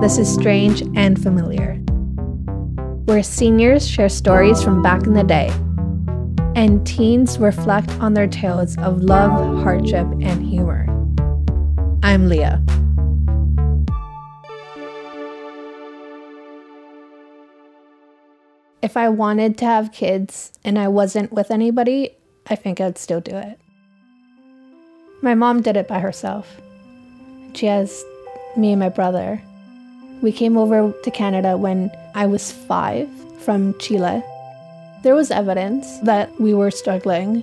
This is Strange and Familiar, where seniors share stories from back in the day and teens reflect on their tales of love, hardship, and humor. I'm Leah. If I wanted to have kids and I wasn't with anybody, I think I'd still do it. My mom did it by herself. She has me and my brother. We came over to Canada when I was five from Chile. There was evidence that we were struggling.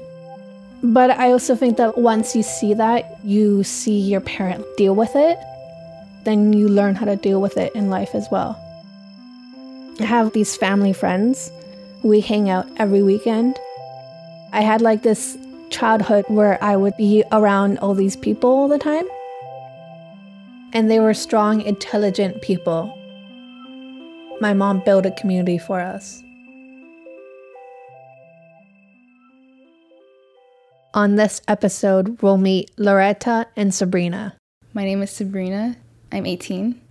But I also think that once you see that, you see your parent deal with it, then you learn how to deal with it in life as well. I have these family friends. We hang out every weekend. I had like this childhood where I would be around all these people all the time. And they were strong, intelligent people. My mom built a community for us. On this episode, we'll meet Loretta and Sabrina. My name is Sabrina. I'm 18.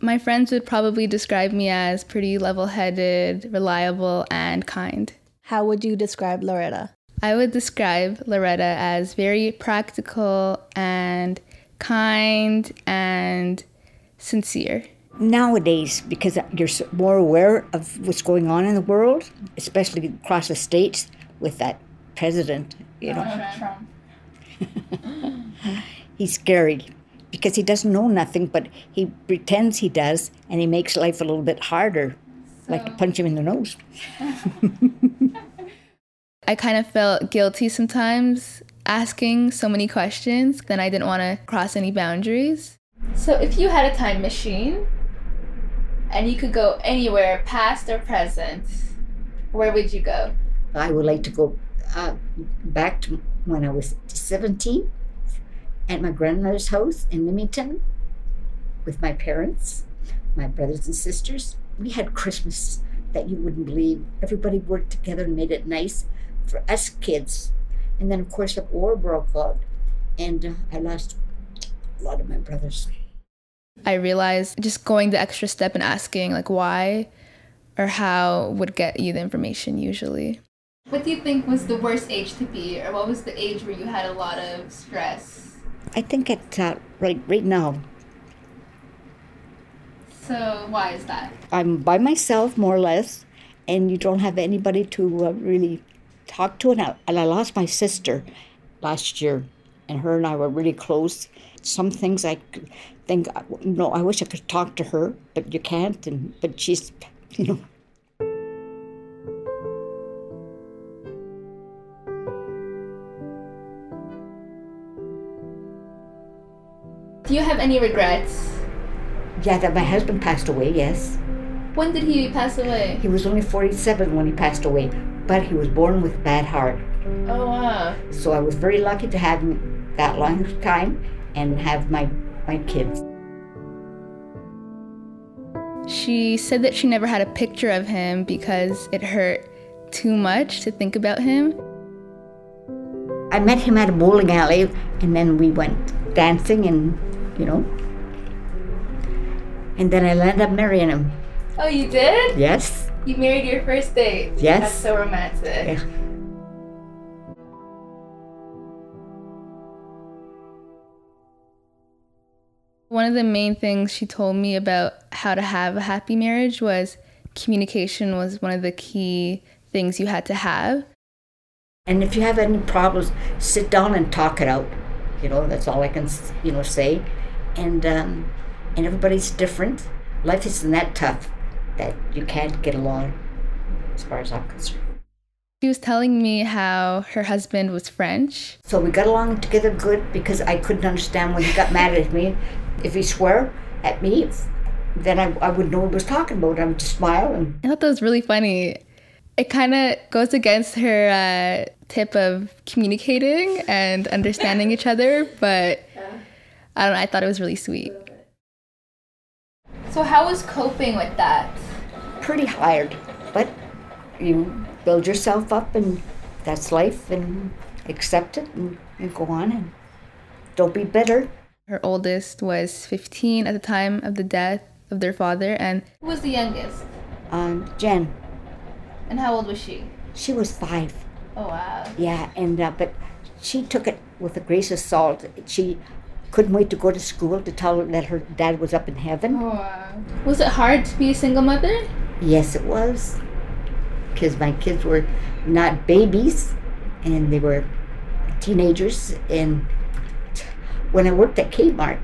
My friends would probably describe me as pretty level headed, reliable, and kind. How would you describe Loretta? I would describe Loretta as very practical and kind and sincere. Nowadays, because you're more aware of what's going on in the world, especially across the states with that president, you know. Trump. He's scary because he doesn't know nothing, but he pretends he does, and he makes life a little bit harder, like to punch him in the nose. I kind of felt guilty sometimes asking so many questions, then I didn't want to cross any boundaries. So, if you had a time machine and you could go anywhere, past or present, where would you go? I would like to go uh, back to when I was 17 at my grandmother's house in Leamington with my parents, my brothers and sisters. We had Christmas that you wouldn't believe. Everybody worked together and made it nice for us kids. And then, of course, the war broke out, and uh, I lost a lot of my brothers. I realized just going the extra step and asking, like, why or how would get you the information usually. What do you think was the worst age to be, or what was the age where you had a lot of stress? I think at uh, right right now So, why is that? I'm by myself more or less, and you don't have anybody to uh, really talk to. And I, and I lost my sister last year, and her and I were really close. Some things I think, no, I wish I could talk to her, but you can't. And but she's, you know. Do you have any regrets? Yeah, that my husband passed away. Yes, When did he pass away? he was only forty-seven when he passed away, but he was born with a bad heart. Oh, wow. So I was very lucky to have him that long time and have my my kids. She said that she never had a picture of him because it hurt too much to think about him. I met him at a bowling alley, and then we went dancing, and you know, and then I ended up marrying him. Oh, you did? Yes, You married your first date? Yes. That's so romantic. Yeah. One of the main things she told me about how to have a happy marriage was communication was one of the key things you had to have. and if you have any problems, sit down and talk it out. You know, that's all I can you know say, and um, and everybody's different. Life isn't that tough that you can't get along, as far as I'm concerned. She was telling me how her husband was French. So we got along together good because I couldn't understand when he got mad at me. If he swore at me, then I, I wouldn't know what he was talking about. I would just smile and I thought that was really funny. It kind of goes against her uh, tip of communicating and understanding each other, but I don't know, I thought it was really sweet. So, how was coping with that? Pretty hard. But you build yourself up and that's life and accept it and, and go on and don't be bitter. Her oldest was 15 at the time of the death, of their father. And who was the youngest? Um, Jen, And how old was she? she was five. Oh wow. Yeah, and uh, but she took it with a grace of salt. She couldn't wait to go to school to tell her that her dad was up in heaven. Oh wow. Was it hard to be a single mother? Yes, it was. Because my kids were not babies, and they were teenagers. And when I worked at Kmart,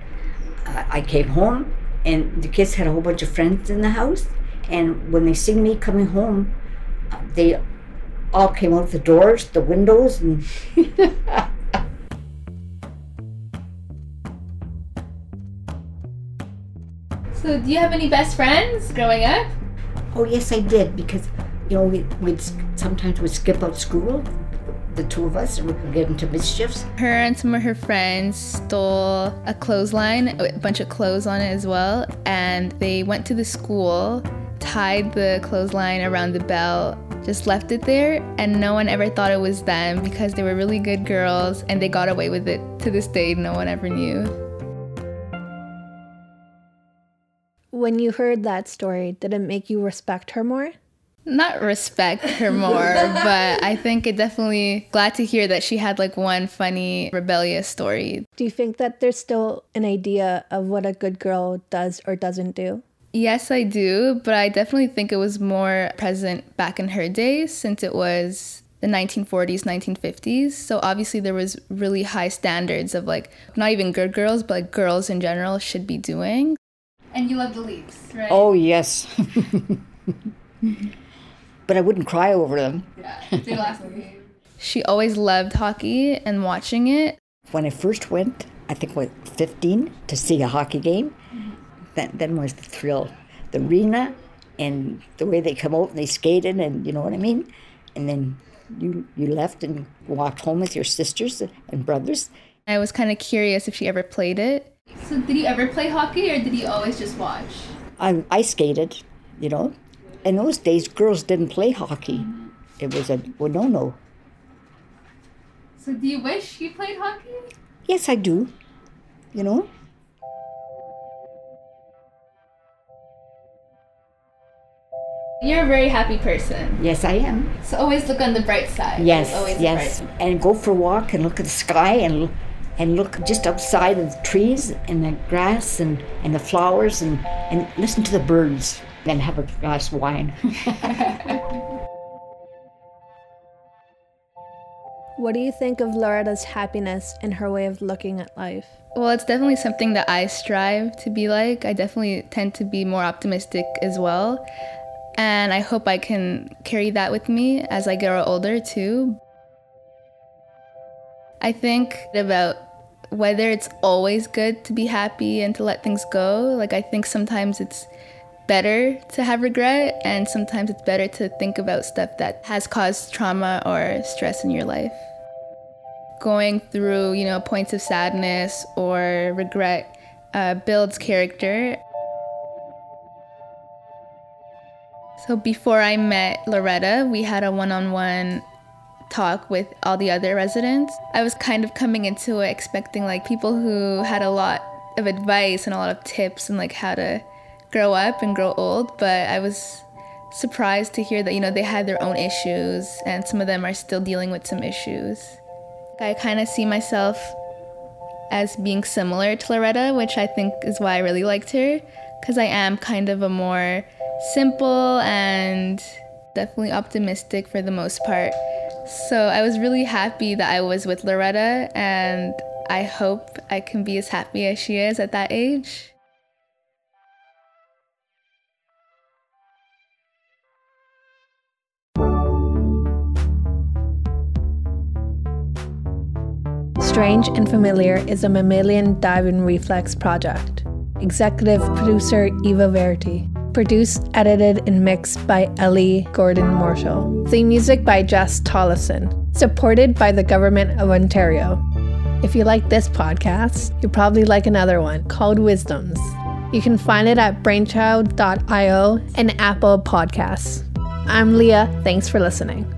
I came home, and the kids had a whole bunch of friends in the house. And when they seen me coming home, they all came out the doors, the windows, and So do you have any best friends growing up? Oh yes, I did because you know we, we'd sometimes we'd skip out school, the two of us, could get into mischiefs. Her and some of her friends stole a clothesline, a bunch of clothes on it as well, and they went to the school, tied the clothesline around the bell, just left it there, and no one ever thought it was them because they were really good girls and they got away with it. To this day, no one ever knew. When you heard that story, did it make you respect her more? Not respect her more, but I think it definitely glad to hear that she had like one funny rebellious story. Do you think that there's still an idea of what a good girl does or doesn't do? Yes, I do, but I definitely think it was more present back in her days since it was the 1940s, 1950s. So obviously there was really high standards of like not even good girls, but like girls in general should be doing. And you love the Leafs, right? Oh yes, but I wouldn't cry over them. yeah. They last game. She always loved hockey and watching it. When I first went, I think was 15 to see a hockey game. Mm-hmm. That then was the thrill, the arena, and the way they come out and they skated, and you know what I mean. And then you you left and walked home with your sisters and brothers. I was kind of curious if she ever played it. So did you ever play hockey or did you always just watch? I, I skated, you know. In those days, girls didn't play hockey. It was a well, no no. So do you wish you played hockey? Yes, I do. You know. You're a very happy person. Yes, I am. So always look on the bright side. Yes, always yes. And go for a walk and look at the sky and and look just outside of the trees and the grass and, and the flowers and, and listen to the birds. Then have a glass of wine. What do you think of Loretta's happiness and her way of looking at life? Well, it's definitely something that I strive to be like. I definitely tend to be more optimistic as well. And I hope I can carry that with me as I grow older too. I think about whether it's always good to be happy and to let things go. Like, I think sometimes it's better to have regret, and sometimes it's better to think about stuff that has caused trauma or stress in your life. Going through, you know, points of sadness or regret uh, builds character. So before I met Loretta, we had a one on one talk with all the other residents. I was kind of coming into it expecting like people who had a lot of advice and a lot of tips and like how to grow up and grow old, but I was surprised to hear that you know they had their own issues and some of them are still dealing with some issues. I kind of see myself as being similar to Loretta, which I think is why I really liked her because I am kind of a more simple and definitely optimistic for the most part. So I was really happy that I was with Loretta, and I hope I can be as happy as she is at that age. Strange and Familiar is a Mammalian Diving Reflex project. Executive producer Eva Verity. Produced, edited, and mixed by Ellie Gordon Marshall. Theme music by Jess Tollison. Supported by the Government of Ontario. If you like this podcast, you probably like another one called Wisdoms. You can find it at brainchild.io and Apple Podcasts. I'm Leah. Thanks for listening.